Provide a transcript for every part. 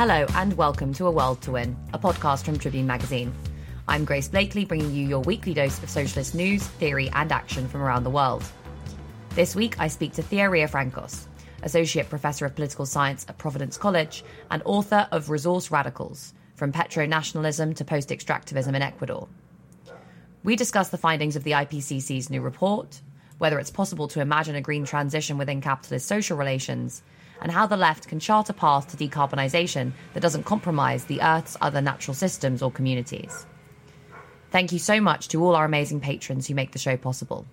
Hello, and welcome to A World to Win, a podcast from Tribune Magazine. I'm Grace Blakeley, bringing you your weekly dose of socialist news, theory, and action from around the world. This week, I speak to Thea Riofrancos, Associate Professor of Political Science at Providence College and author of Resource Radicals From Petro Nationalism to Post Extractivism in Ecuador. We discuss the findings of the IPCC's new report, whether it's possible to imagine a green transition within capitalist social relations, and how the left can chart a path to decarbonisation that doesn't compromise the Earth's other natural systems or communities. Thank you so much to all our amazing patrons who make the show possible.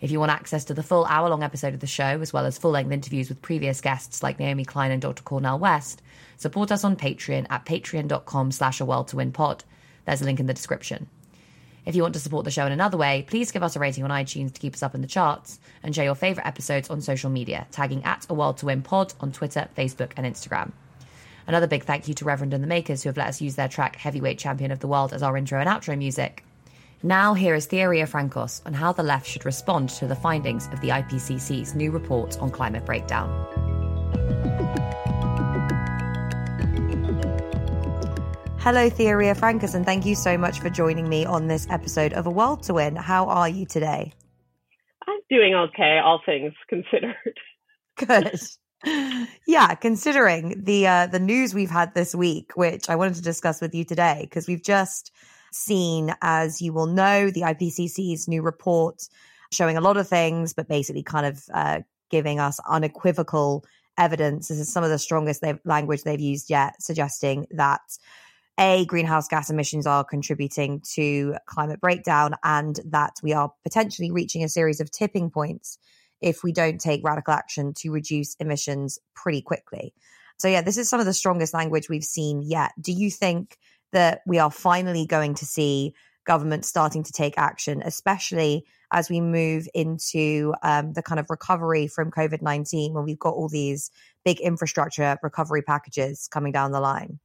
If you want access to the full hour long episode of the show, as well as full length interviews with previous guests like Naomi Klein and Dr. Cornel West, support us on Patreon at patreon.com slash a world to win pod. There's a link in the description. If you want to support the show in another way, please give us a rating on iTunes to keep us up in the charts and share your favourite episodes on social media, tagging at A World to Win Pod on Twitter, Facebook, and Instagram. Another big thank you to Reverend and the Makers who have let us use their track Heavyweight Champion of the World as our intro and outro music. Now, here is Thea Riofrancos on how the left should respond to the findings of the IPCC's new report on climate breakdown. Hello, Thea Riofrancos, and thank you so much for joining me on this episode of A World to Win. How are you today? I'm doing okay, all things considered. Good. Yeah, considering the uh, the news we've had this week, which I wanted to discuss with you today, because we've just seen, as you will know, the IPCC's new report showing a lot of things, but basically kind of uh, giving us unequivocal evidence. This is some of the strongest they've, language they've used yet, suggesting that a, greenhouse gas emissions are contributing to climate breakdown and that we are potentially reaching a series of tipping points if we don't take radical action to reduce emissions pretty quickly. So, yeah, this is some of the strongest language we've seen yet. Do you think that we are finally going to see government starting to take action, especially as we move into um, the kind of recovery from COVID 19 when we've got all these big infrastructure recovery packages coming down the line?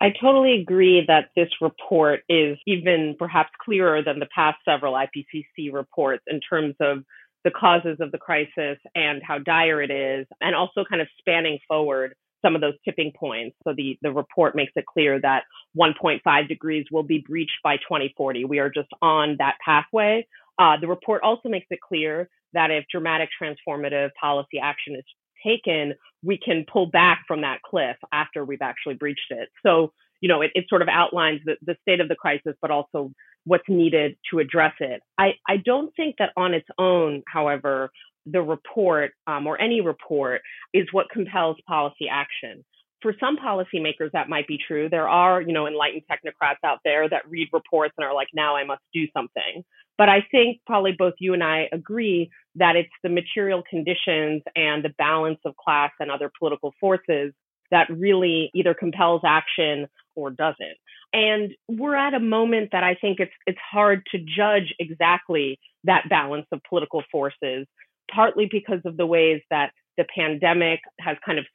I totally agree that this report is even perhaps clearer than the past several IPCC reports in terms of the causes of the crisis and how dire it is, and also kind of spanning forward some of those tipping points. So the, the report makes it clear that 1.5 degrees will be breached by 2040. We are just on that pathway. Uh, the report also makes it clear that if dramatic transformative policy action is taken, we can pull back from that cliff after we've actually breached it. So, you know, it, it sort of outlines the, the state of the crisis, but also what's needed to address it. I, I don't think that on its own, however, the report um, or any report is what compels policy action. For some policymakers, that might be true. There are, you know, enlightened technocrats out there that read reports and are like, now I must do something. But I think probably both you and I agree that it's the material conditions and the balance of class and other political forces that really either compels action or doesn't. And we're at a moment that I think it's it's hard to judge exactly that balance of political forces, partly because of the ways that the pandemic has kind of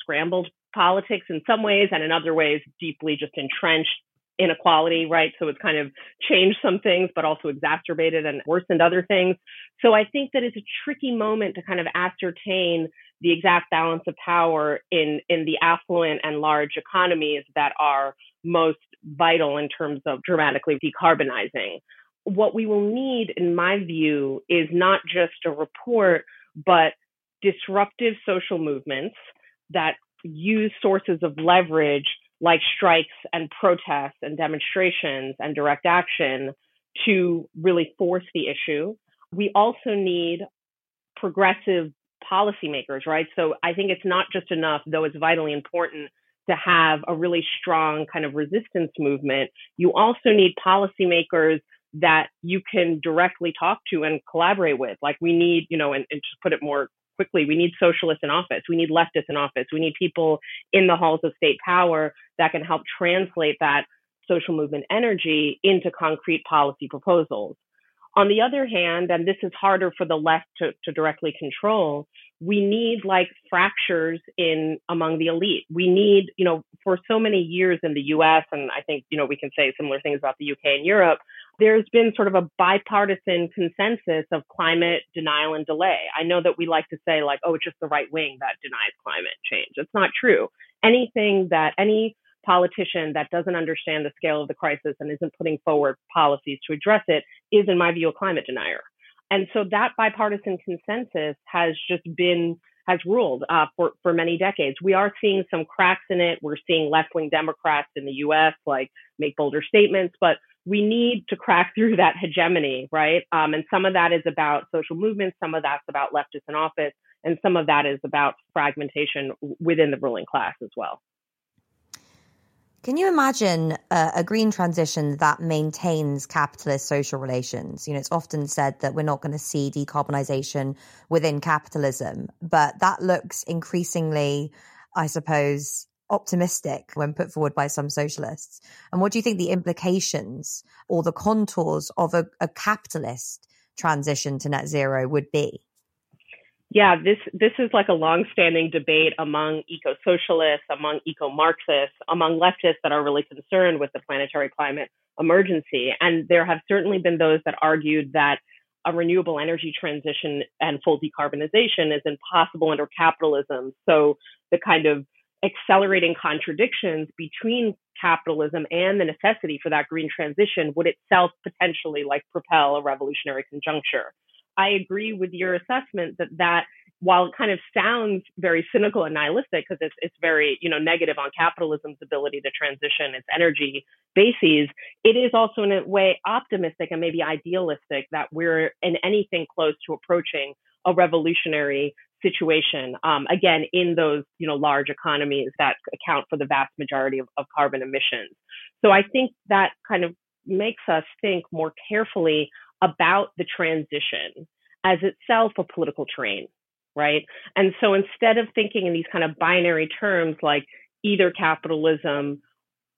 scrambled politics in some ways and in other ways deeply just entrenched inequality, right? So it's kind of changed some things, but also exacerbated and worsened other things. So I think that it's a tricky moment to kind of ascertain the exact balance of power in, in the affluent and large economies that are most vital in terms of dramatically decarbonizing. What we will need, in my view, is not just a report, but disruptive social movements that use sources of leverage like strikes and protests and demonstrations and direct action to really force the issue. We also need progressive policymakers, right? So I think it's not just enough, though it's vitally important to have a really strong kind of resistance movement. You also need policymakers that you can directly talk to and collaborate with. Like we need, you know, and, and to put it more quickly. We need socialists in office. We need leftists in office. We need people in the halls of state power that can help translate that social movement energy into concrete policy proposals. On the other hand, and this is harder for the left to, to directly control, we need like fractures in among the elite. We need, you know, for so many years in the US, and I think, you know, we can say similar things about the UK and Europe, there's been sort of a bipartisan consensus of climate denial and delay. I know that we like to say, like, oh, it's just the right wing that denies climate change. It's not true. Anything that any politician that doesn't understand the scale of the crisis and isn't putting forward policies to address it is, in my view, a climate denier. And so that bipartisan consensus has just been has ruled uh, for for many decades. We are seeing some cracks in it. We're seeing left wing Democrats in the U.S. like make bolder statements, but we need to crack through that hegemony, right? Um, and some of that is about social movements, some of that's about leftists in office, and some of that is about fragmentation within the ruling class as well. Can you imagine a, a, green transition that maintains capitalist social relations? You know, it's often said that we're not going to see decarbonisation within capitalism, but that looks increasingly, I suppose, optimistic when put forward by some socialists. And what do you think the implications or the contours of a, a capitalist transition to net zero would be? yeah, this this is like a long-standing debate among eco-socialists, among eco-Marxists, among leftists that are really concerned with the planetary climate emergency. And there have certainly been those that argued that a renewable energy transition and full decarbonization is impossible under capitalism. So the kind of accelerating contradictions between capitalism and the necessity for that green transition would itself potentially like propel a revolutionary conjuncture. I agree with your assessment that that while it kind of sounds very cynical and nihilistic because it's it's very you know negative on capitalism's ability to transition its energy bases, it is also in a way optimistic and maybe idealistic that we're in anything close to approaching a revolutionary situation um, again in those you know large economies that account for the vast majority of, of carbon emissions. So I think that kind of makes us think more carefully about the transition as itself a political terrain, right? And so instead of thinking in these kind of binary terms like either capitalism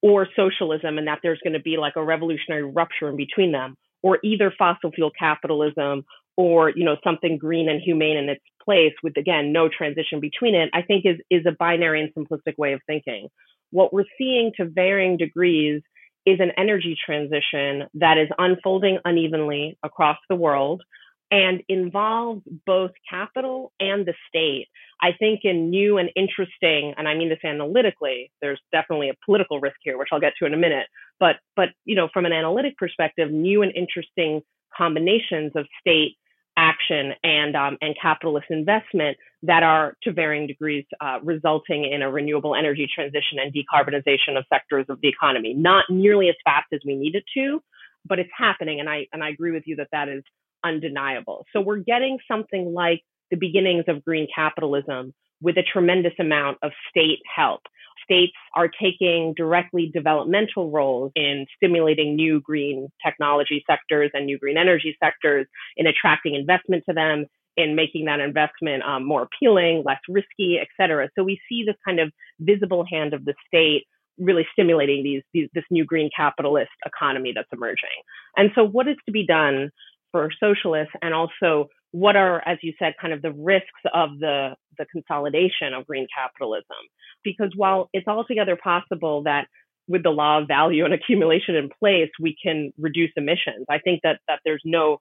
or socialism and that there's going to be like a revolutionary rupture in between them, or either fossil fuel capitalism or you know something green and humane in its place with again no transition between it i think is is a binary and simplistic way of thinking. What we're seeing to varying degrees is an energy transition that is unfolding unevenly across the world and involves both capital and the state. I think in new and interesting, and I mean this analytically, there's definitely a political risk here, which I'll get to in a minute. But but you know, from an analytic perspective, new and interesting combinations of state action and um, and capitalist investment that are to varying degrees uh, resulting in a renewable energy transition and decarbonization of sectors of the economy. Not nearly as fast as we need it to, but it's happening, and I and I agree with you that that is undeniable. So we're getting something like the beginnings of green capitalism with a tremendous amount of state help states are taking directly developmental roles in stimulating new green technology sectors and new green energy sectors, in attracting investment to them, in making that investment um, more appealing, less risky, et cetera. So we see this kind of visible hand of the state really stimulating these, these this new green capitalist economy that's emerging. And so what is to be done for socialists and also what are, as you said, kind of the risks of the, the consolidation of green capitalism? Because while it's altogether possible that with the law of value and accumulation in place, we can reduce emissions. I think that that there's no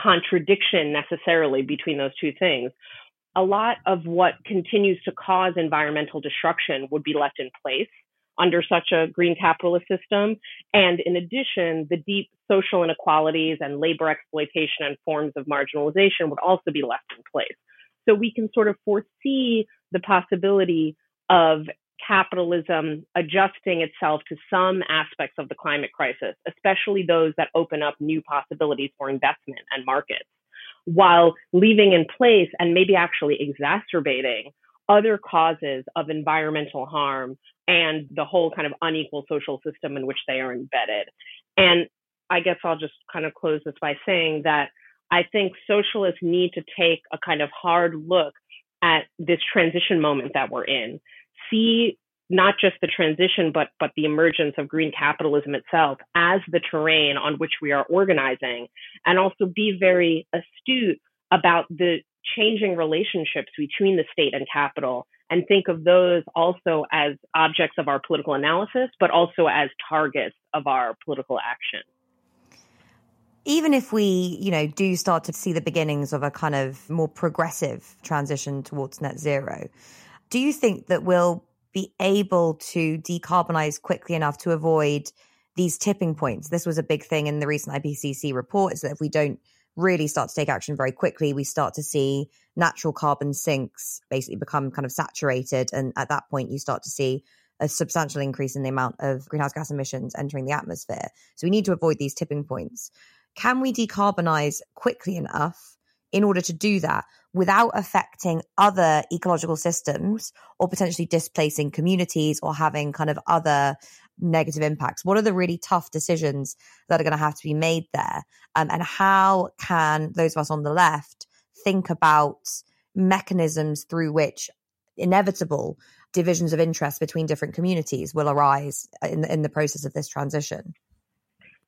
contradiction necessarily between those two things. A lot of what continues to cause environmental destruction would be left in place under such a green capitalist system. And in addition, the deep social inequalities and labor exploitation and forms of marginalization would also be left in place. So we can sort of foresee the possibility of capitalism adjusting itself to some aspects of the climate crisis, especially those that open up new possibilities for investment and markets, while leaving in place and maybe actually exacerbating other causes of environmental harm and the whole kind of unequal social system in which they are embedded. And I guess I'll just kind of close this by saying that I think socialists need to take a kind of hard look at this transition moment that we're in. See not just the transition, but but the emergence of green capitalism itself as the terrain on which we are organizing, and also be very astute about the changing relationships between the state and capital and think of those also as objects of our political analysis, but also as targets of our political action. even if we, you know, do start to see the beginnings of a kind of more progressive transition towards net zero, do you think that we'll be able to decarbonize quickly enough to avoid these tipping points? This was a big thing in the recent IPCC report is that if we don't really start to take action very quickly, we start to see natural carbon sinks basically become kind of saturated. And at that point, you start to see a substantial increase in the amount of greenhouse gas emissions entering the atmosphere. So we need to avoid these tipping points. Can we decarbonize quickly enough in order to do that without affecting other ecological systems or potentially displacing communities or having kind of other negative impacts? What are the really tough decisions that are going to have to be made there? Um, and how can those of us on the left think about mechanisms through which inevitable divisions of interest between different communities will arise in, in the process of this transition?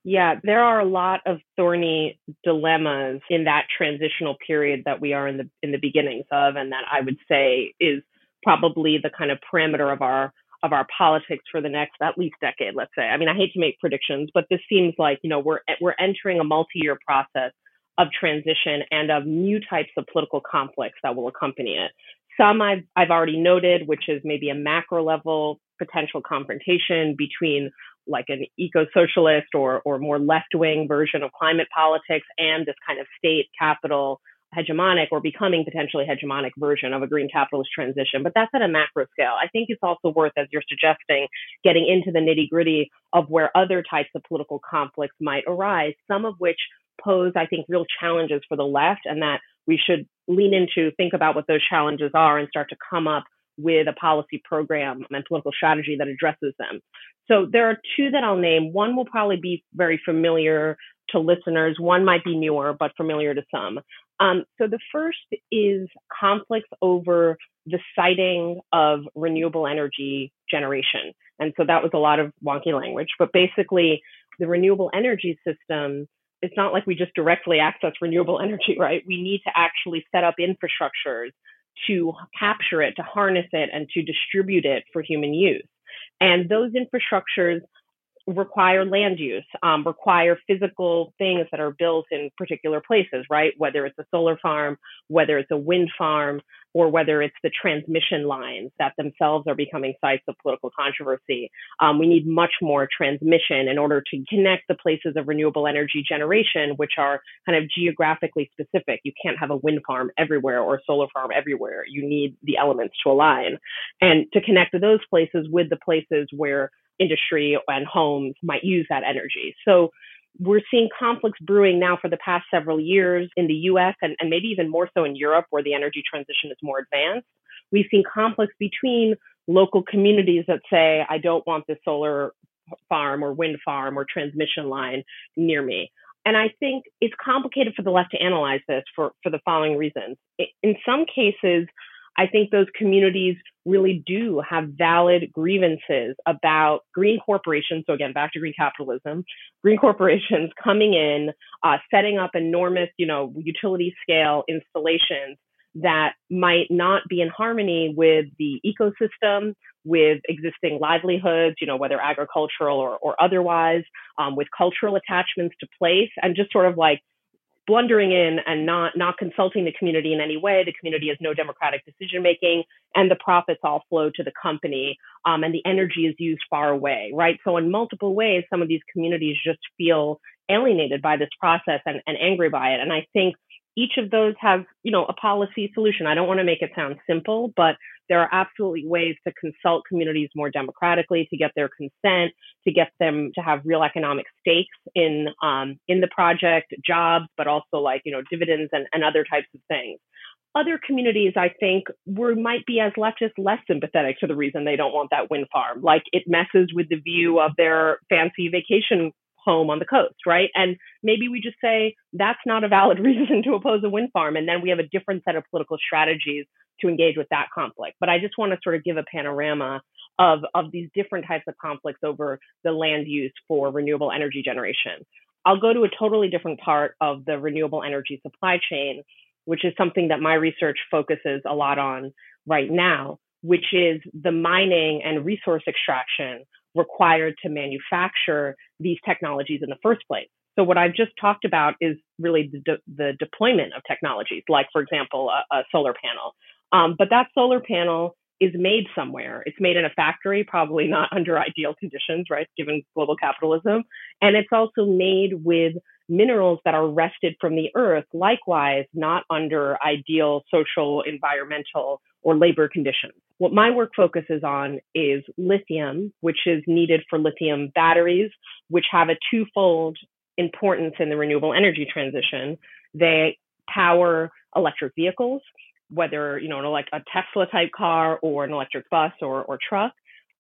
Yeah, there are a lot of thorny dilemmas in that transitional period that we are in the in the beginnings of, and that I would say is probably the kind of parameter of our of our politics for the next at least decade, let's say. I mean, I hate to make predictions, but this seems like you know we're we're entering a multi-year process of transition and of new types of political conflicts that will accompany it. Some I've I've already noted, which is maybe a macro level potential confrontation between like an eco-socialist or or more left-wing version of climate politics and this kind of state capital hegemonic or becoming potentially hegemonic version of a green capitalist transition. But that's at a macro scale. I think it's also worth, as you're suggesting, getting into the nitty gritty of where other types of political conflicts might arise, some of which pose, I think, real challenges for the left, and that we should lean into, think about what those challenges are, and start to come up with a policy program and political strategy that addresses them. So there are two that I'll name. One will probably be very familiar to listeners. One might be newer, but familiar to some. Um, so the first is conflicts over the siting of renewable energy generation. And so that was a lot of wonky language, but basically the renewable energy system, it's not like we just directly access renewable energy, right? We need to actually set up infrastructures to capture it, to harness it, and to distribute it for human use. And those infrastructures require land use, um, require physical things that are built in particular places, right? Whether it's a solar farm, whether it's a wind farm, or whether it's the transmission lines that themselves are becoming sites of political controversy. Um, we need much more transmission in order to connect the places of renewable energy generation, which are kind of geographically specific. You can't have a wind farm everywhere or a solar farm everywhere. You need the elements to align. And to connect those places with the places where industry and homes might use that energy. So we're seeing conflicts brewing now for the past several years in the US and, and maybe even more so in Europe, where the energy transition is more advanced. We've seen conflicts between local communities that say, I don't want this solar farm or wind farm or transmission line near me. And I think it's complicated for the left to analyze this for, for the following reasons. In some cases, I think those communities really do have valid grievances about green corporations. So again, back to green capitalism, green corporations coming in, uh, setting up enormous, you know, utility scale installations that might not be in harmony with the ecosystem, with existing livelihoods, you know, whether agricultural or, or otherwise, um, with cultural attachments to place, and just sort of like blundering in and not not consulting the community in any way. The community has no democratic decision making, and the profits all flow to the company, um, and the energy is used far away, right? So in multiple ways, some of these communities just feel alienated by this process and, and angry by it. And I think each of those have, you know, a policy solution. I don't want to make it sound simple, but there are absolutely ways to consult communities more democratically, to get their consent, to get them to have real economic stakes in um, in the project, jobs, but also like you know dividends and, and other types of things. Other communities, I think, were might be as leftists less sympathetic to the reason they don't want that wind farm. Like it messes with the view of their fancy vacation home on the coast, right? And maybe we just say that's not a valid reason to oppose a wind farm. And then we have a different set of political strategies to engage with that conflict. But I just want to sort of give a panorama of, of these different types of conflicts over the land use for renewable energy generation. I'll go to a totally different part of the renewable energy supply chain, which is something that my research focuses a lot on right now, which is the mining and resource extraction required to manufacture these technologies in the first place. So what I've just talked about is really the, de- the deployment of technologies, like for example, a, a solar panel. Um, but that solar panel is made somewhere. It's made in a factory, probably not under ideal conditions, right, given global capitalism. And it's also made with minerals that are wrested from the earth, likewise, not under ideal social, environmental, or labor conditions. What my work focuses on is lithium, which is needed for lithium batteries, which have a twofold importance in the renewable energy transition. They power electric vehicles, whether you know an like a Tesla type car or an electric bus or, or truck.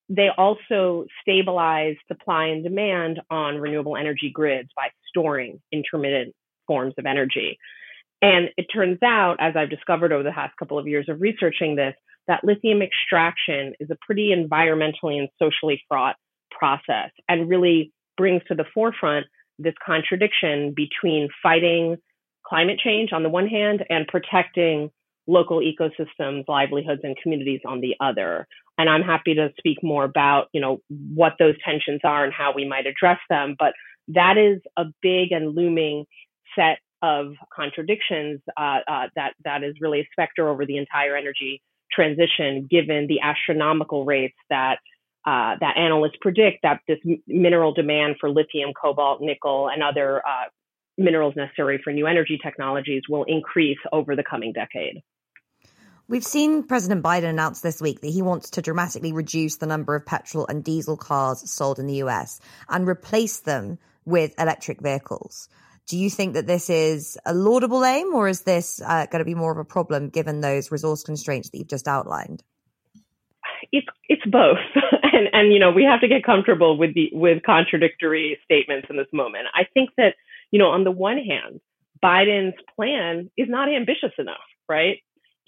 They also stabilize supply and demand on renewable energy grids by storing intermittent forms of energy. And it turns out, as I've discovered over the past couple of years of researching this, that lithium extraction is a pretty environmentally and socially fraught process and really brings to the forefront this contradiction between fighting climate change on the one hand and protecting local ecosystems, livelihoods, and communities on the other. And I'm happy to speak more about, you know, what those tensions are and how we might address them. But that is a big and looming set of contradictions uh, uh, that that is really a specter over the entire energy transition, given the astronomical rates that uh, that analysts predict that this mineral demand for lithium, cobalt, nickel, and other uh, minerals necessary for new energy technologies will increase over the coming decade. We've seen President Biden announce this week that he wants to dramatically reduce the number of petrol and diesel cars sold in the US and replace them with electric vehicles. Do you think that this is a laudable aim or is this uh, going to be more of a problem given those resource constraints that you've just outlined? It's it's both. and and you know, we have to get comfortable with the with contradictory statements in this moment. I think that, you know, on the one hand, Biden's plan is not ambitious enough, right?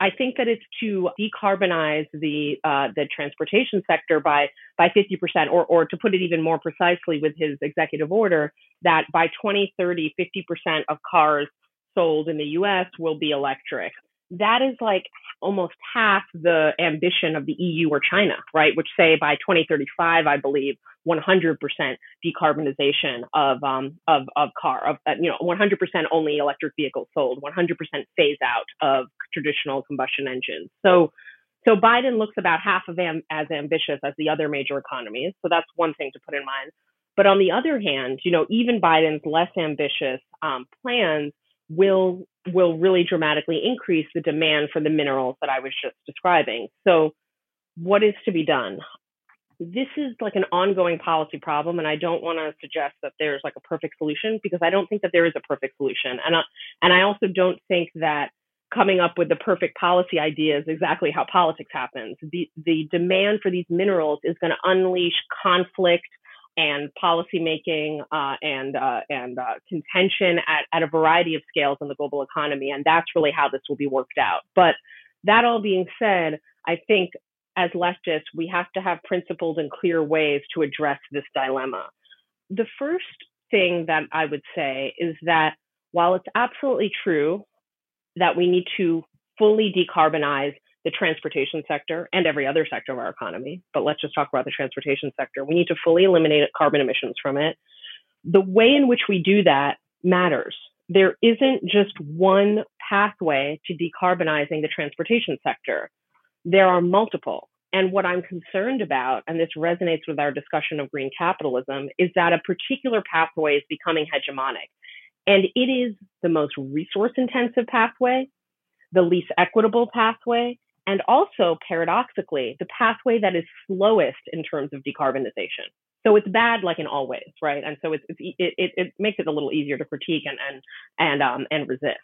I think that it's to decarbonize the uh, the transportation sector by by 50%, or or to put it even more precisely with his executive order, that by 2030, 50% of cars sold in the U.S. will be electric. That is like almost half the ambition of the EU or China, right? Which say by 2035, I believe, 100% decarbonization of um, of of car of uh, you know 100% only electric vehicles sold, 100% phase out of traditional combustion engines. So so Biden looks about half of am- as ambitious as the other major economies. So that's one thing to put in mind. But on the other hand, you know, even Biden's less ambitious um, plans will will really dramatically increase the demand for the minerals that I was just describing. So what is to be done? This is like an ongoing policy problem, and I don't want to suggest that there's like a perfect solution because I don't think that there is a perfect solution, and I, and I also don't think that coming up with the perfect policy idea is exactly how politics happens. The the demand for these minerals is going to unleash conflict and policymaking uh, and uh, and uh, contention at, at a variety of scales in the global economy, and that's really how this will be worked out. But that all being said, I think as leftists we have to have principled and clear ways to address this dilemma. The first thing that I would say is that while it's absolutely true that we need to fully decarbonize the transportation sector and every other sector of our economy, but let's just talk about the transportation sector. We need to fully eliminate carbon emissions from it. The way in which we do that matters. There isn't just one pathway to decarbonizing the transportation sector. There are multiple. And what I'm concerned about, and this resonates with our discussion of green capitalism, is that a particular pathway is becoming hegemonic. And it is the most resource intensive pathway, the least equitable pathway, and also paradoxically, the pathway that is slowest in terms of decarbonization. So it's bad, like in all ways, right? And so it's, it's it, it, makes it a little easier to critique and and and um and resist.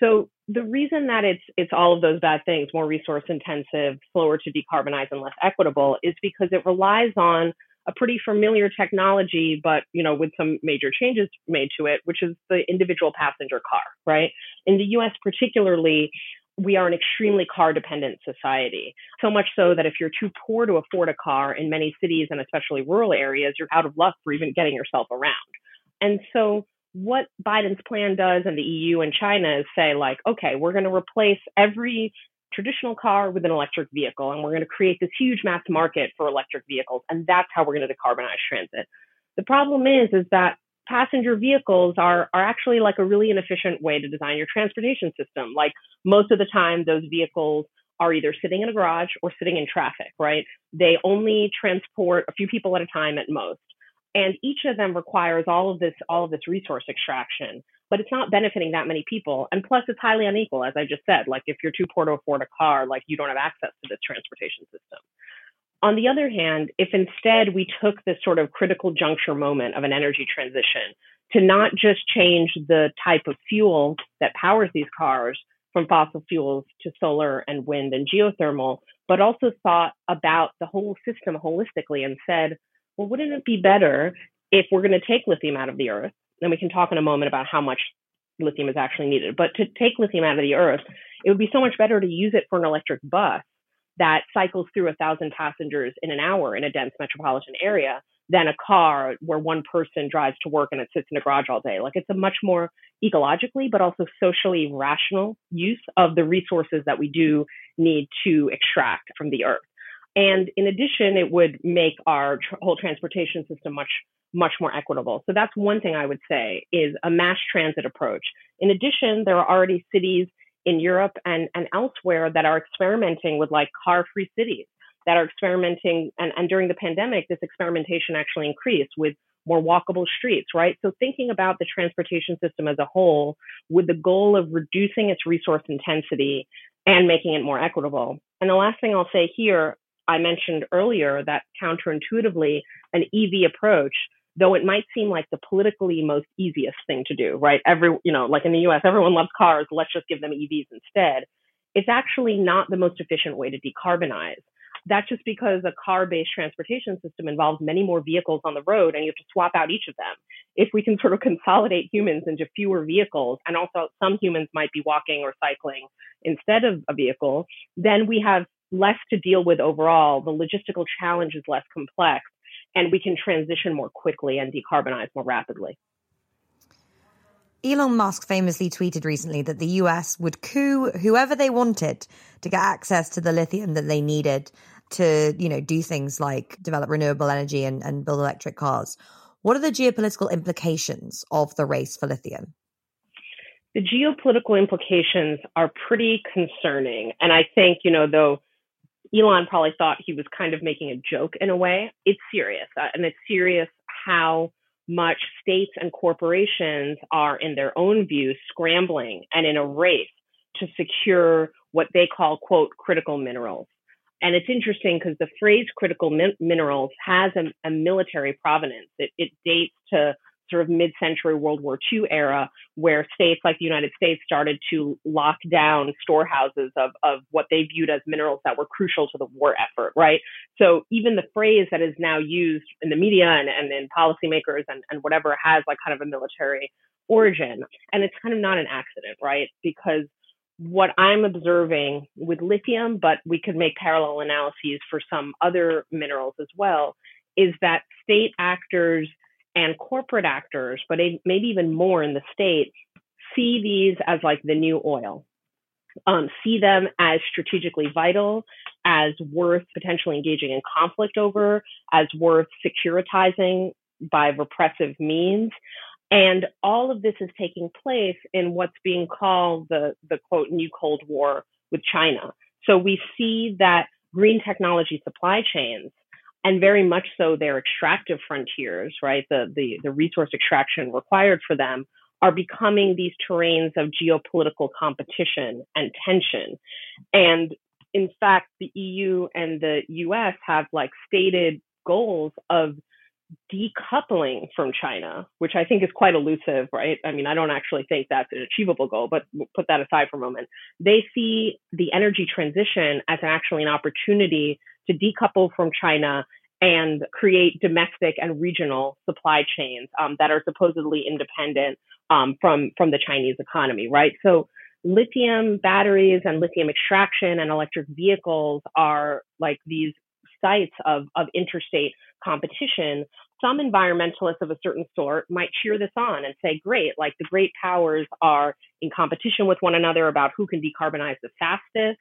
So the reason that it's it's all of those bad things, more resource intensive, slower to decarbonize, and less equitable, is because it relies on a pretty familiar technology, but you know, with some major changes made to it, which is the individual passenger car, right? In the U.S., particularly, we are an extremely car dependent society. So much so that if you're too poor to afford a car in many cities and especially rural areas, you're out of luck for even getting yourself around. And so what Biden's plan does and the EU and China is say like, okay, we're going to replace every traditional car with an electric vehicle, and we're going to create this huge mass market for electric vehicles, and that's how we're going to decarbonize transit. The problem is, is that passenger vehicles are are actually like a really inefficient way to design your transportation system. Like most of the time, those vehicles are either sitting in a garage or sitting in traffic, right? They only transport a few people at a time at most. And each of them requires all of this, all of this resource extraction, but it's not benefiting that many people. And plus it's highly unequal, as I just said. Like if you're too poor to afford a car, like you don't have access to this transportation system. On the other hand, if instead we took this sort of critical juncture moment of an energy transition to not just change the type of fuel that powers these cars from fossil fuels to solar and wind and geothermal, but also thought about the whole system holistically and said, well, wouldn't it be better if we're going to take lithium out of the earth? And we can talk in a moment about how much lithium is actually needed. But to take lithium out of the earth, it would be so much better to use it for an electric bus that cycles through a thousand passengers in an hour in a dense metropolitan area than a car where one person drives to work and it sits in a garage all day. Like it's a much more ecologically, but also socially rational use of the resources that we do need to extract from the earth. And in addition, it would make our tr- whole transportation system much, much more equitable. So that's one thing I would say is a mass transit approach. In addition, there are already cities in Europe and, and elsewhere that are experimenting with like car free cities that are experimenting. And, and during the pandemic, this experimentation actually increased with more walkable streets, right? So thinking about the transportation system as a whole with the goal of reducing its resource intensity and making it more equitable. And the last thing I'll say here I mentioned earlier that counterintuitively, an EV approach, though it might seem like the politically most easiest thing to do, right? Every, you know, like in the US, everyone loves cars, let's just give them EVs instead. It's actually not the most efficient way to decarbonize. That's just because a car based transportation system involves many more vehicles on the road and you have to swap out each of them. If we can sort of consolidate humans into fewer vehicles, and also some humans might be walking or cycling instead of a vehicle, then we have less to deal with overall. The logistical challenge is less complex, and we can transition more quickly and decarbonize more rapidly. Elon Musk famously tweeted recently that the US would coup whoever they wanted to get access to the lithium that they needed to, you know, do things like develop renewable energy and, and build electric cars. What are the geopolitical implications of the race for lithium? The geopolitical implications are pretty concerning. And I think, you know, though Elon probably thought he was kind of making a joke in a way. It's serious, uh, and it's serious how much states and corporations are, in their own view, scrambling and in a race to secure what they call, quote, critical minerals. And it's interesting because the phrase critical min- minerals has a, a military provenance. It, it dates to sort of mid-century World War II era, where states like the United States started to lock down storehouses of, of what they viewed as minerals that were crucial to the war effort, right? So even the phrase that is now used in the media and, and in policymakers and, and whatever has like kind of a military origin. And it's kind of not an accident, right? Because what I'm observing with lithium, but we could make parallel analyses for some other minerals as well, is that state actors and corporate actors, but maybe even more in the state, see these as like the new oil, um, see them as strategically vital, as worth potentially engaging in conflict over, as worth securitizing by repressive means. And all of this is taking place in what's being called the, the quote, new Cold War with China. So we see that green technology supply chains and very much so their extractive frontiers, right? The, the, the resource extraction required for them are becoming these terrains of geopolitical competition and tension. And in fact, the EU and the US have like stated goals of decoupling from China, which I think is quite elusive, right? I mean, I don't actually think that's an achievable goal, but we'll put that aside for a moment. They see the energy transition as actually an opportunity to decouple from China and create domestic and regional supply chains um, that are supposedly independent um, from from the Chinese economy, right? So lithium batteries and lithium extraction and electric vehicles are like these sites of, of interstate competition. Some environmentalists of a certain sort might cheer this on and say, great, like the great powers are in competition with one another about who can decarbonize the fastest.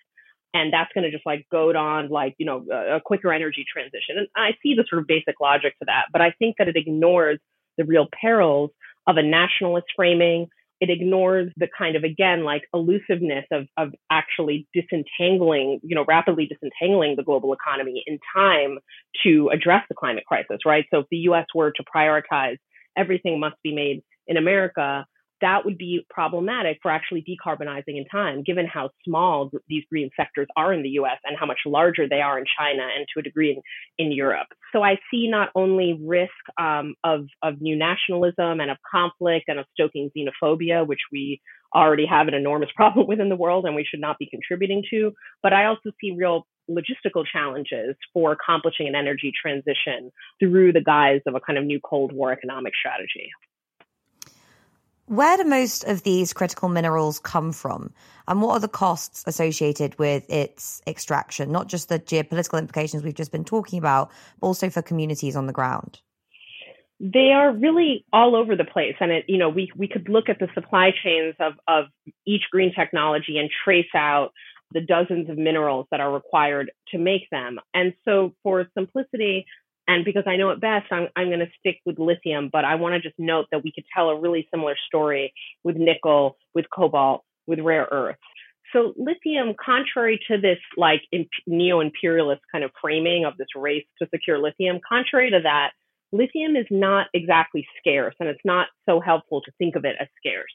And that's going to just like goad on like you know a, quicker energy transition. And i see the sort of basic logic to that but i think that it ignores the real perils of a nationalist framing. It ignores the kind of again like elusiveness of of actually disentangling you know rapidly disentangling the global economy in time to address the climate crisis right? So if the us were to prioritize everything must be made in america that would be problematic for actually decarbonizing in time, given how small these green sectors are in the US and how much larger they are in China and to a degree in, in Europe. So I see not only risk um, of, of new nationalism and of conflict and of stoking xenophobia, which we already have an enormous problem within the world and we should not be contributing to, but I also see real logistical challenges for accomplishing an energy transition through the guise of a kind of new Cold War economic strategy. Where do most of these critical minerals come from? And what are the costs associated with its extraction? Not just the geopolitical implications we've just been talking about, but also for communities on the ground. They are really all over the place. And it, you know, we, we could look at the supply chains of, of each green technology and trace out the dozens of minerals that are required to make them. And so for simplicity, and because I know it best, I'm, I'm going to stick with lithium, but I want to just note that we could tell a really similar story with nickel, with cobalt, with rare earths. So lithium, contrary to this like neo-imperialist kind of framing of this race to secure lithium, contrary to that, lithium is not exactly scarce and it's not so helpful to think of it as scarce.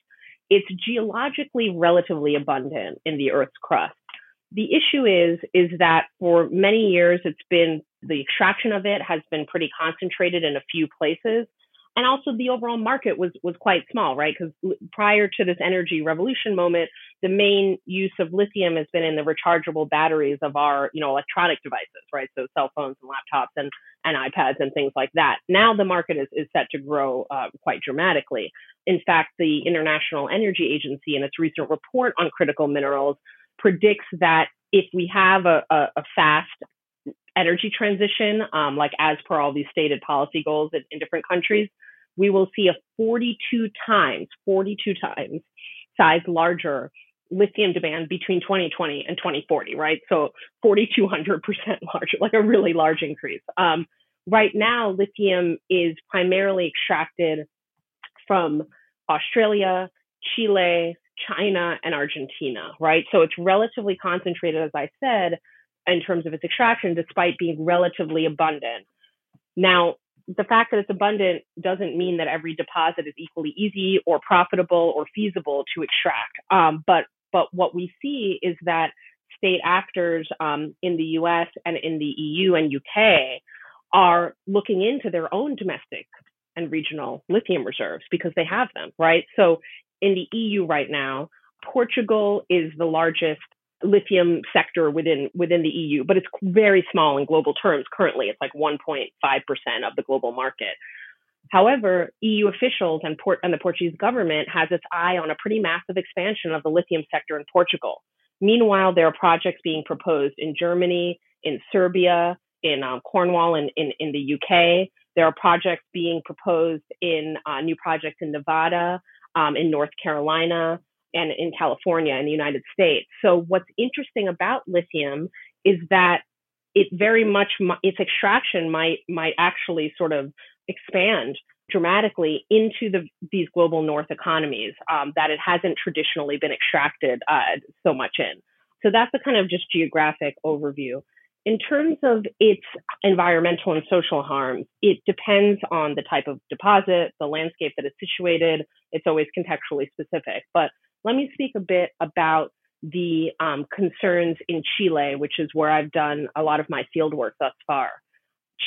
It's geologically relatively abundant in the Earth's crust. The issue is, is that for many years, it's been the extraction of it has been pretty concentrated in a few places. And also the overall market was, was quite small, right? Because prior to this energy revolution moment, the main use of lithium has been in the rechargeable batteries of our, you know, electronic devices, right? So cell phones and laptops and, and iPads and things like that. Now the market is, is set to grow uh, quite dramatically. In fact, the International Energy Agency in its recent report on critical minerals predicts that if we have a, a, a fast energy transition, um, like as per all these stated policy goals in, in different countries, we will see a 42 times, 42 times size larger lithium demand between 2020 and 2040, right? So 4,200% larger, like a really large increase. Um, right now, lithium is primarily extracted from Australia, Chile, China, and Argentina, right? So it's relatively concentrated, as I said, in terms of its extraction, despite being relatively abundant. Now, the fact that it's abundant doesn't mean that every deposit is equally easy or profitable or feasible to extract. Um, but but what we see is that state actors um, in the U.S. and in the EU and UK are looking into their own domestic and regional lithium reserves because they have them, right? So in the EU right now, Portugal is the largest lithium sector within within the EU, but it's very small in global terms currently. It's like 1.5% of the global market. However, EU officials and, Port- and the Portuguese government has its eye on a pretty massive expansion of the lithium sector in Portugal. Meanwhile, there are projects being proposed in Germany, in Serbia, in um, Cornwall, and in, in the UK. There are projects being proposed in uh, new projects in Nevada, um, in North Carolina, and in California in the United States. So what's interesting about lithium is that it very much its extraction might might actually sort of expand dramatically into the these global north economies um, that it hasn't traditionally been extracted uh, so much in. So that's a kind of just geographic overview. In terms of its environmental and social harms, it depends on the type of deposit, the landscape that it's situated. It's always contextually specific. But let me speak a bit about the um, concerns in Chile, which is where I've done a lot of my field work thus far.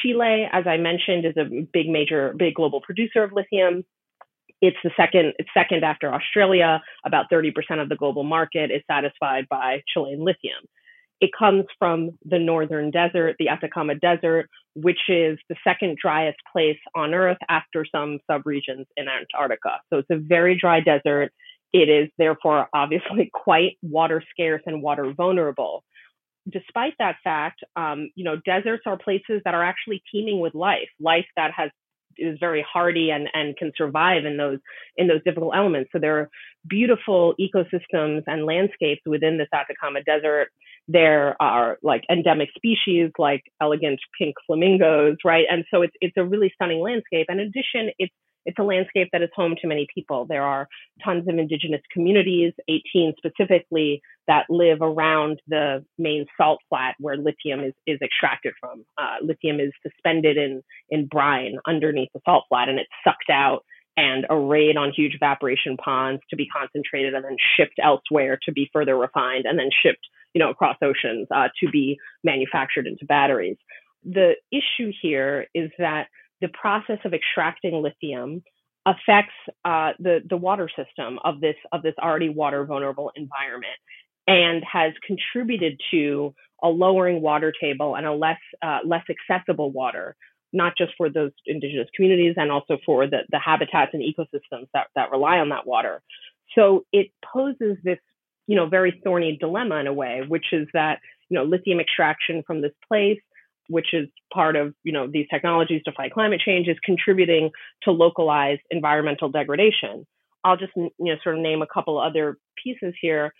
Chile, as I mentioned, is a big major, big global producer of lithium. It's the second, it's second after Australia. About 30% of the global market is satisfied by Chilean lithium. It comes from the northern desert, the Atacama Desert, which is the second driest place on Earth after some subregions in Antarctica. So it's a very dry desert. It is therefore obviously quite water scarce and water vulnerable. Despite that fact, um, you know, deserts are places that are actually teeming with life, life that has is very hardy and, and can survive in those in those difficult elements. So there are beautiful ecosystems and landscapes within this Atacama Desert. There are like endemic species like elegant pink flamingos, right? And so it's it's a really stunning landscape. And in addition, it's it's a landscape that is home to many people. There are tons of indigenous communities, 18 specifically, that live around the main salt flat where lithium is, is extracted from. Uh, lithium is suspended in, in brine underneath the salt flat and it's sucked out and arrayed on huge evaporation ponds to be concentrated and then shipped elsewhere to be further refined and then shipped, you know, across oceans uh, to be manufactured into batteries. The issue here is that the process of extracting lithium affects uh, the the water system of this of this already water vulnerable environment and has contributed to a lowering water table and a less uh, less accessible water not just for those indigenous communities and also for the, the habitats and ecosystems that, that rely on that water. So it poses this you know very thorny dilemma in a way which is that you know lithium extraction from this place which is part of you know these technologies to fight climate change, is contributing to localized environmental degradation. I'll just you know sort of name a couple other pieces here.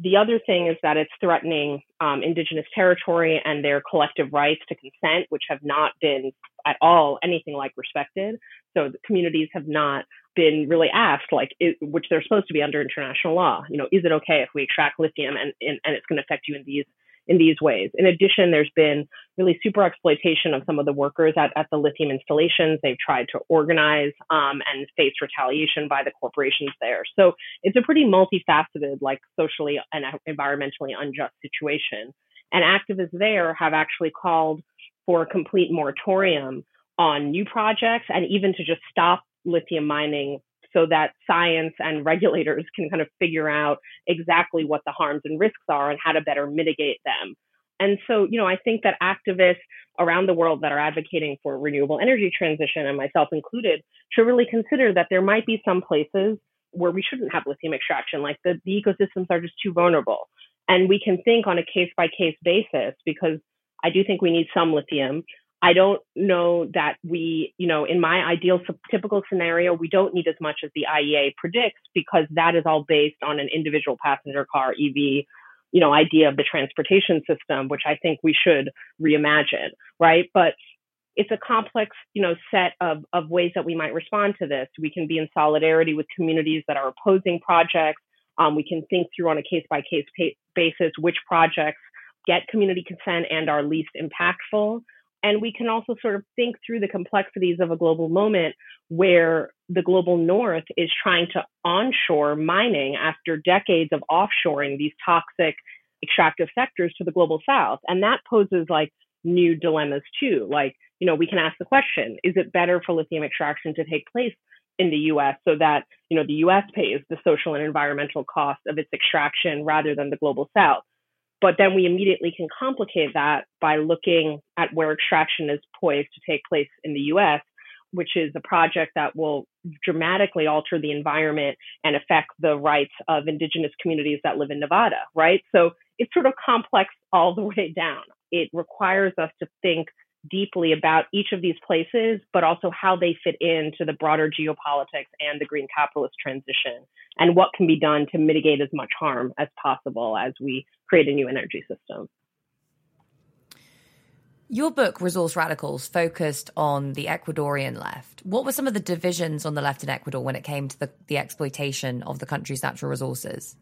The other thing is that it's threatening um, indigenous territory and their collective rights to consent, which have not been at all anything like respected. So the communities have not been really asked, like, which they're supposed to be under international law. You know, is it okay if we extract lithium and, and, and it's going to affect you in these in these ways. In addition, there's been really super exploitation of some of the workers at, at the lithium installations. They've tried to organize um, and face retaliation by the corporations there. So it's a pretty multifaceted, like socially and environmentally unjust situation. And activists there have actually called for a complete moratorium on new projects and even to just stop lithium mining so that science and regulators can kind of figure out exactly what the harms and risks are and how to better mitigate them. And so, you know, I think that activists around the world that are advocating for renewable energy transition, and myself included, should really consider that there might be some places where we shouldn't have lithium extraction, like the, the ecosystems are just too vulnerable. And we can think on a case by case basis because I do think we need some lithium. I don't know that we, you know, in my ideal typical scenario, we don't need as much as the IEA predicts because that is all based on an individual passenger car EV, you know, idea of the transportation system, which I think we should reimagine, right? But it's a complex, you know, set of, of ways that we might respond to this. We can be in solidarity with communities that are opposing projects. Um, we can think through on a case by case basis which projects get community consent and are least impactful. And we can also sort of think through the complexities of a global moment where the global north is trying to onshore mining after decades of offshoring these toxic extractive sectors to the global south. And that poses like new dilemmas too. Like, you know, we can ask the question, is it better for lithium extraction to take place in the US so that, you know, the US pays the social and environmental cost of its extraction rather than the global south? But then we immediately can complicate that by looking at where extraction is poised to take place in the US, which is a project that will dramatically alter the environment and affect the rights of indigenous communities that live in Nevada, right? So it's sort of complex all the way down. It requires us to think deeply about each of these places, but also how they fit into the broader geopolitics and the green capitalist transition, and what can be done to mitigate as much harm as possible as we create a new energy system. Your book, Resource Radicals, focused on the Ecuadorian left. What were some of the divisions on the left in Ecuador when it came to the, the exploitation of the country's natural resources?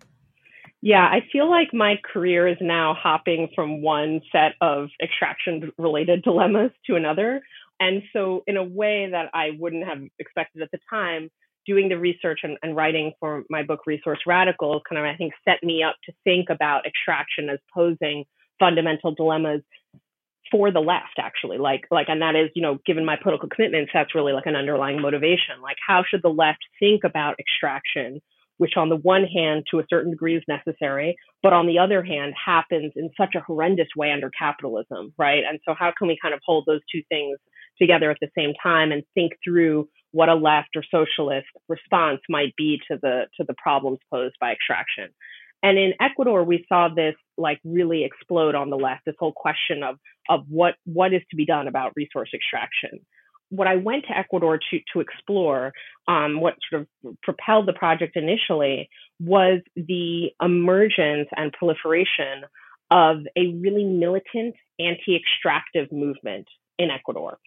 Yeah, I feel like my career is now hopping from one set of extraction related dilemmas to another. And so, in a way that I wouldn't have expected at the time, doing the research and, and writing for my book, Resource Radicals, kind of, I think, set me up to think about extraction as posing fundamental dilemmas for the left actually like like and that is you know given my political commitments that's really like an underlying motivation like how should the left think about extraction which on the one hand, to a certain degree is necessary, but on the other hand, happens in such a horrendous way under capitalism, right? And so how can we kind of hold those two things together at the same time and think through what a left or socialist response might be to the to the problems posed by extraction. And in Ecuador, we saw this like really explode on the left, this whole question of of what what is to be done about resource extraction what I went to Ecuador to to explore, um, what sort of propelled the project initially was the emergence and proliferation of a really militant anti-extractive movement in Ecuador.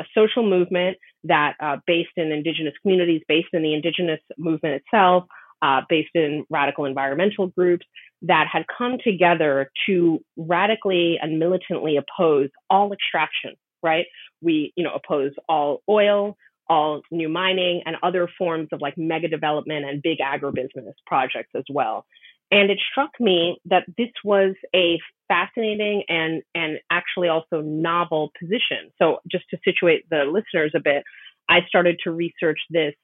A social movement that, uh, based in indigenous communities, based in the indigenous movement itself, uh, based in radical environmental groups, that had come together to radically and militantly oppose all extraction. Right? We, you know, oppose all oil, all new mining, and other forms of like mega development and big agribusiness projects as well. And it struck me that this was a fascinating and, and actually also novel position. So, just to situate the listeners a bit, I started to research this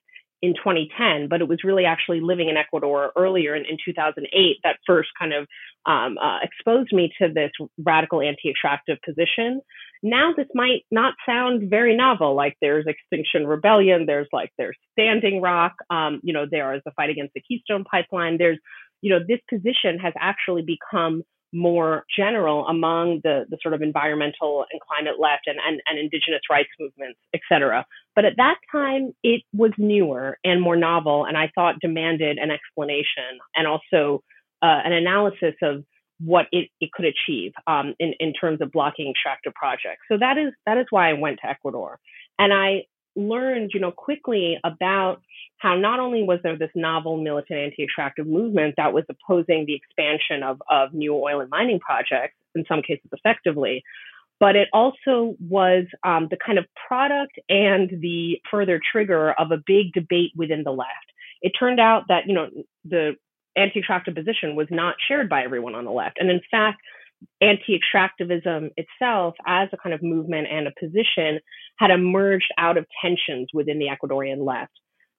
in 2010, but it was really actually living in Ecuador earlier in, in 2008 that first kind of um, uh, exposed me to this radical anti-extractive position. Now this might not sound very novel. Like there's Extinction Rebellion, there's like there's Standing Rock, um, you know, there is the fight against the Keystone Pipeline. There's, you know, this position has actually become more general among the, the sort of environmental and climate left and, and, and indigenous rights movements, et cetera. But at that time, it was newer and more novel, and I thought demanded an explanation and also uh, an analysis of what it, it could achieve um, in, in terms of blocking extractive projects. So that is that is why I went to Ecuador. And I learned, you know, quickly about how not only was there this novel militant anti-extractive movement that was opposing the expansion of, of new oil and mining projects, in some cases effectively, but it also was um, the kind of product and the further trigger of a big debate within the left. It turned out that, you know, the anti-extractive position was not shared by everyone on the left. And in fact, anti-extractivism itself as a kind of movement and a position had emerged out of tensions within the Ecuadorian left.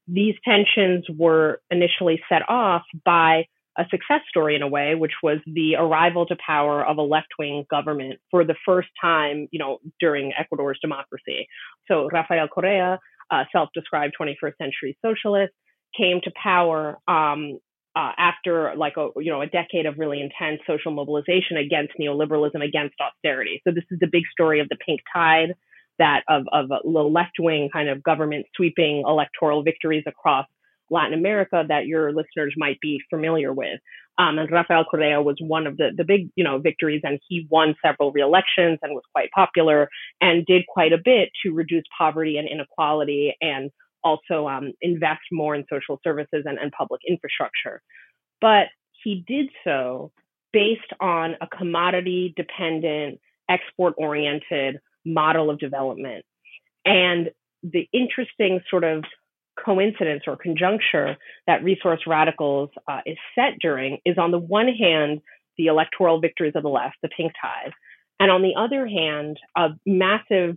These tensions were initially set off by a success story in a way, which was the arrival to power of a left-wing government for the first time, you know, during Ecuador's democracy. So Rafael Correa, a self-described 21st century socialist, came to power um, uh, after like a you know a decade of really intense social mobilization against neoliberalism, against austerity. So this is the big story of the pink tide that of of a left wing kind of government sweeping electoral victories across Latin America that your listeners might be familiar with. Um, and Rafael Correa was one of the the big you know victories, and he won several re-elections and was quite popular and did quite a bit to reduce poverty and inequality and also um, invest more in social services and, and public infrastructure. But he did so based on a commodity dependent, export oriented model of development. And the interesting sort of coincidence or conjuncture that resource radicals uh, is set during is on the one hand, the electoral victories of the left, the pink tide, and on the other hand, a massive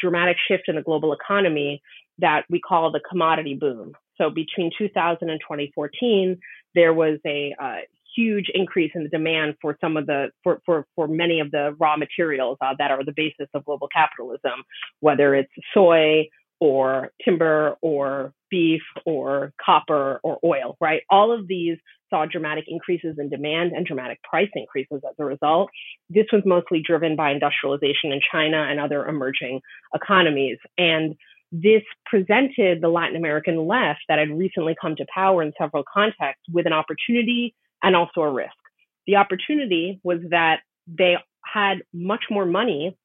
dramatic shift in the global economy that we call the commodity boom. So between 2000 and 2014, there was a uh, huge increase in the demand for some of the for for, for many of the raw materials uh, that are the basis of global capitalism, whether it's soy or timber or beef or copper or oil, right? All of these saw dramatic increases in demand and dramatic price increases as a result. This was mostly driven by industrialization in China and other emerging economies. And this presented the Latin American left that had recently come to power in several contexts with an opportunity and also a risk. The opportunity was that they had much more money.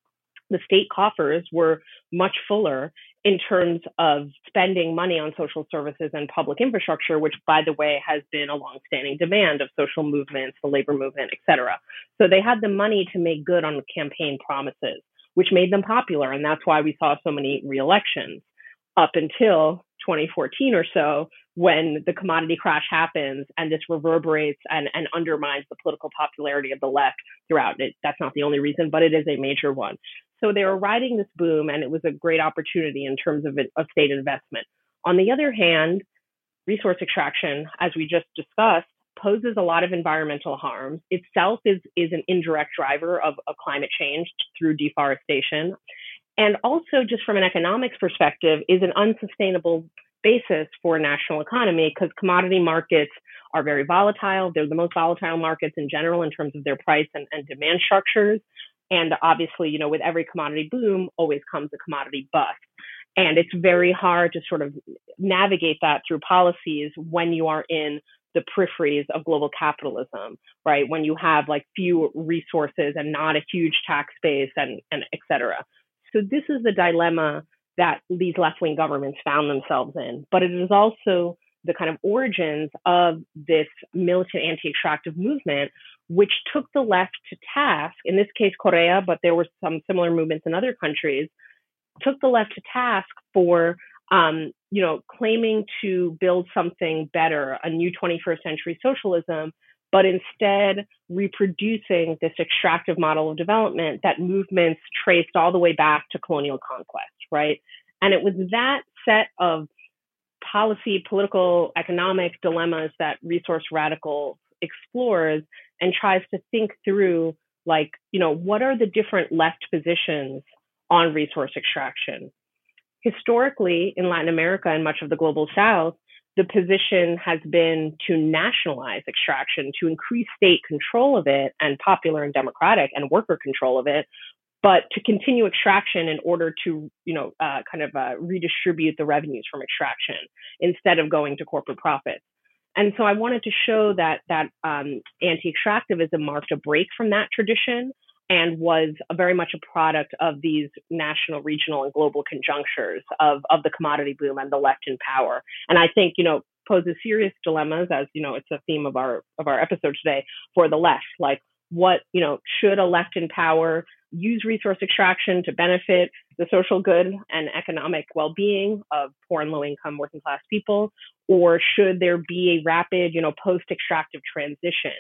The state coffers were much fuller in terms of spending money on social services and public infrastructure, which, by the way, has been a longstanding demand of social movements, the labor movement, et cetera. So they had the money to make good on campaign promises which made them popular. And that's why we saw so many re-elections up until 2014 or so, when the commodity crash happens and this reverberates and, and undermines the political popularity of the left throughout it. That's not the only reason, but it is a major one. So they were riding this boom, and it was a great opportunity in terms of, of state investment. On the other hand, resource extraction, as we just discussed, poses a lot of environmental harms. Itself is, is an indirect driver of, of climate change through deforestation. And also, just from an economics perspective, is an unsustainable basis for a national economy because commodity markets are very volatile. They're the most volatile markets in general in terms of their price and, and demand structures. And obviously, you know, with every commodity boom always comes a commodity bust. And it's very hard to sort of navigate that through policies when you are in the peripheries of global capitalism, right? When you have like few resources and not a huge tax base and, and et cetera. So this is the dilemma that these left-wing governments found themselves in. But it is also the kind of origins of this militant anti-extractive movement, which took the left to task, in this case, Correa, but there were some similar movements in other countries, took the left to task for um, you know, claiming to build something better, a new 21st century socialism, but instead reproducing this extractive model of development that movements traced all the way back to colonial conquest, right? And it was that set of policy, political, economic dilemmas that Resource Radical explores and tries to think through like, you know, what are the different left positions on resource extraction? Historically in Latin America and much of the global south, the position has been to nationalize extraction, to increase state control of it and popular and democratic and worker control of it, but to continue extraction in order to, you know, uh, kind of uh, redistribute the revenues from extraction instead of going to corporate profits. And so I wanted to show that that um, anti-extractivism marked a break from that tradition and was very much a product of these national, regional, and global conjunctures of, of the commodity boom and the left in power. And I think, you know, poses serious dilemmas as, you know, it's a theme of our of our episode today for the left. Like what, you know, should a left in power use resource extraction to benefit the social good and economic well-being of poor and low-income working class people or should there be a rapid you know post-extractive transition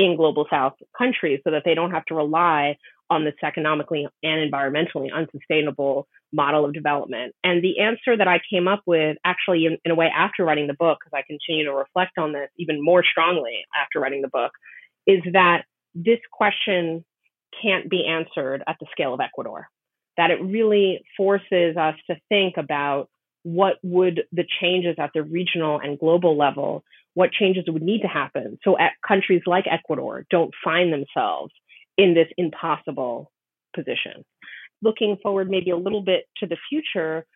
in global south countries so that they don't have to rely on this economically and environmentally unsustainable model of development. And the answer that I came up with actually in, in a way after writing the book, because I continue to reflect on this even more strongly after writing the book, is that this question can't be answered at the scale of Ecuador. That it really forces us to think about what would the changes at the regional and global level what changes would need to happen so countries like Ecuador don't find themselves in this impossible position. Looking forward maybe a little bit to the future,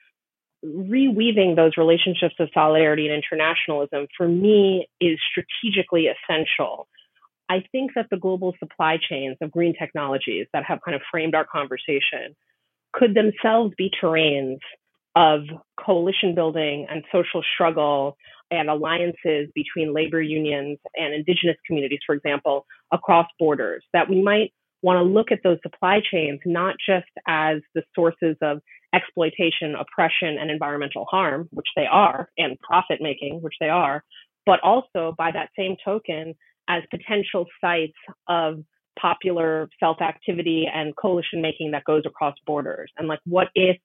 reweaving those relationships of solidarity and internationalism for me is strategically essential. I think that the global supply chains of green technologies that have kind of framed our conversation could themselves be terrains of coalition building and social struggle and alliances between labor unions and indigenous communities, for example, across borders, that we might want to look at those supply chains not just as the sources of exploitation, oppression, and environmental harm, which they are, and profit making, which they are, but also by that same token as potential sites of popular self activity and coalition making that goes across borders. And like, what if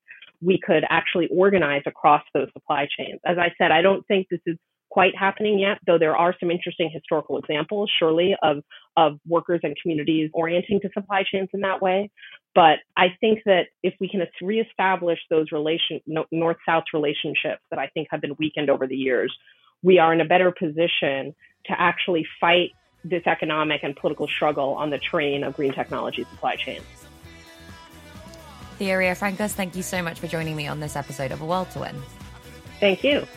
we could actually organize across those supply chains. As I said, I don't think this is quite happening yet, though there are some interesting historical examples, surely, of, of workers and communities orienting to supply chains in that way. But I think that if we can reestablish those relation, north-south relationships that I think have been weakened over the years, we are in a better position to actually fight this economic and political struggle on the train of green technology supply chains. Thea Riofrancos, thank you so much for joining me on this episode of A World to Win. Thank you.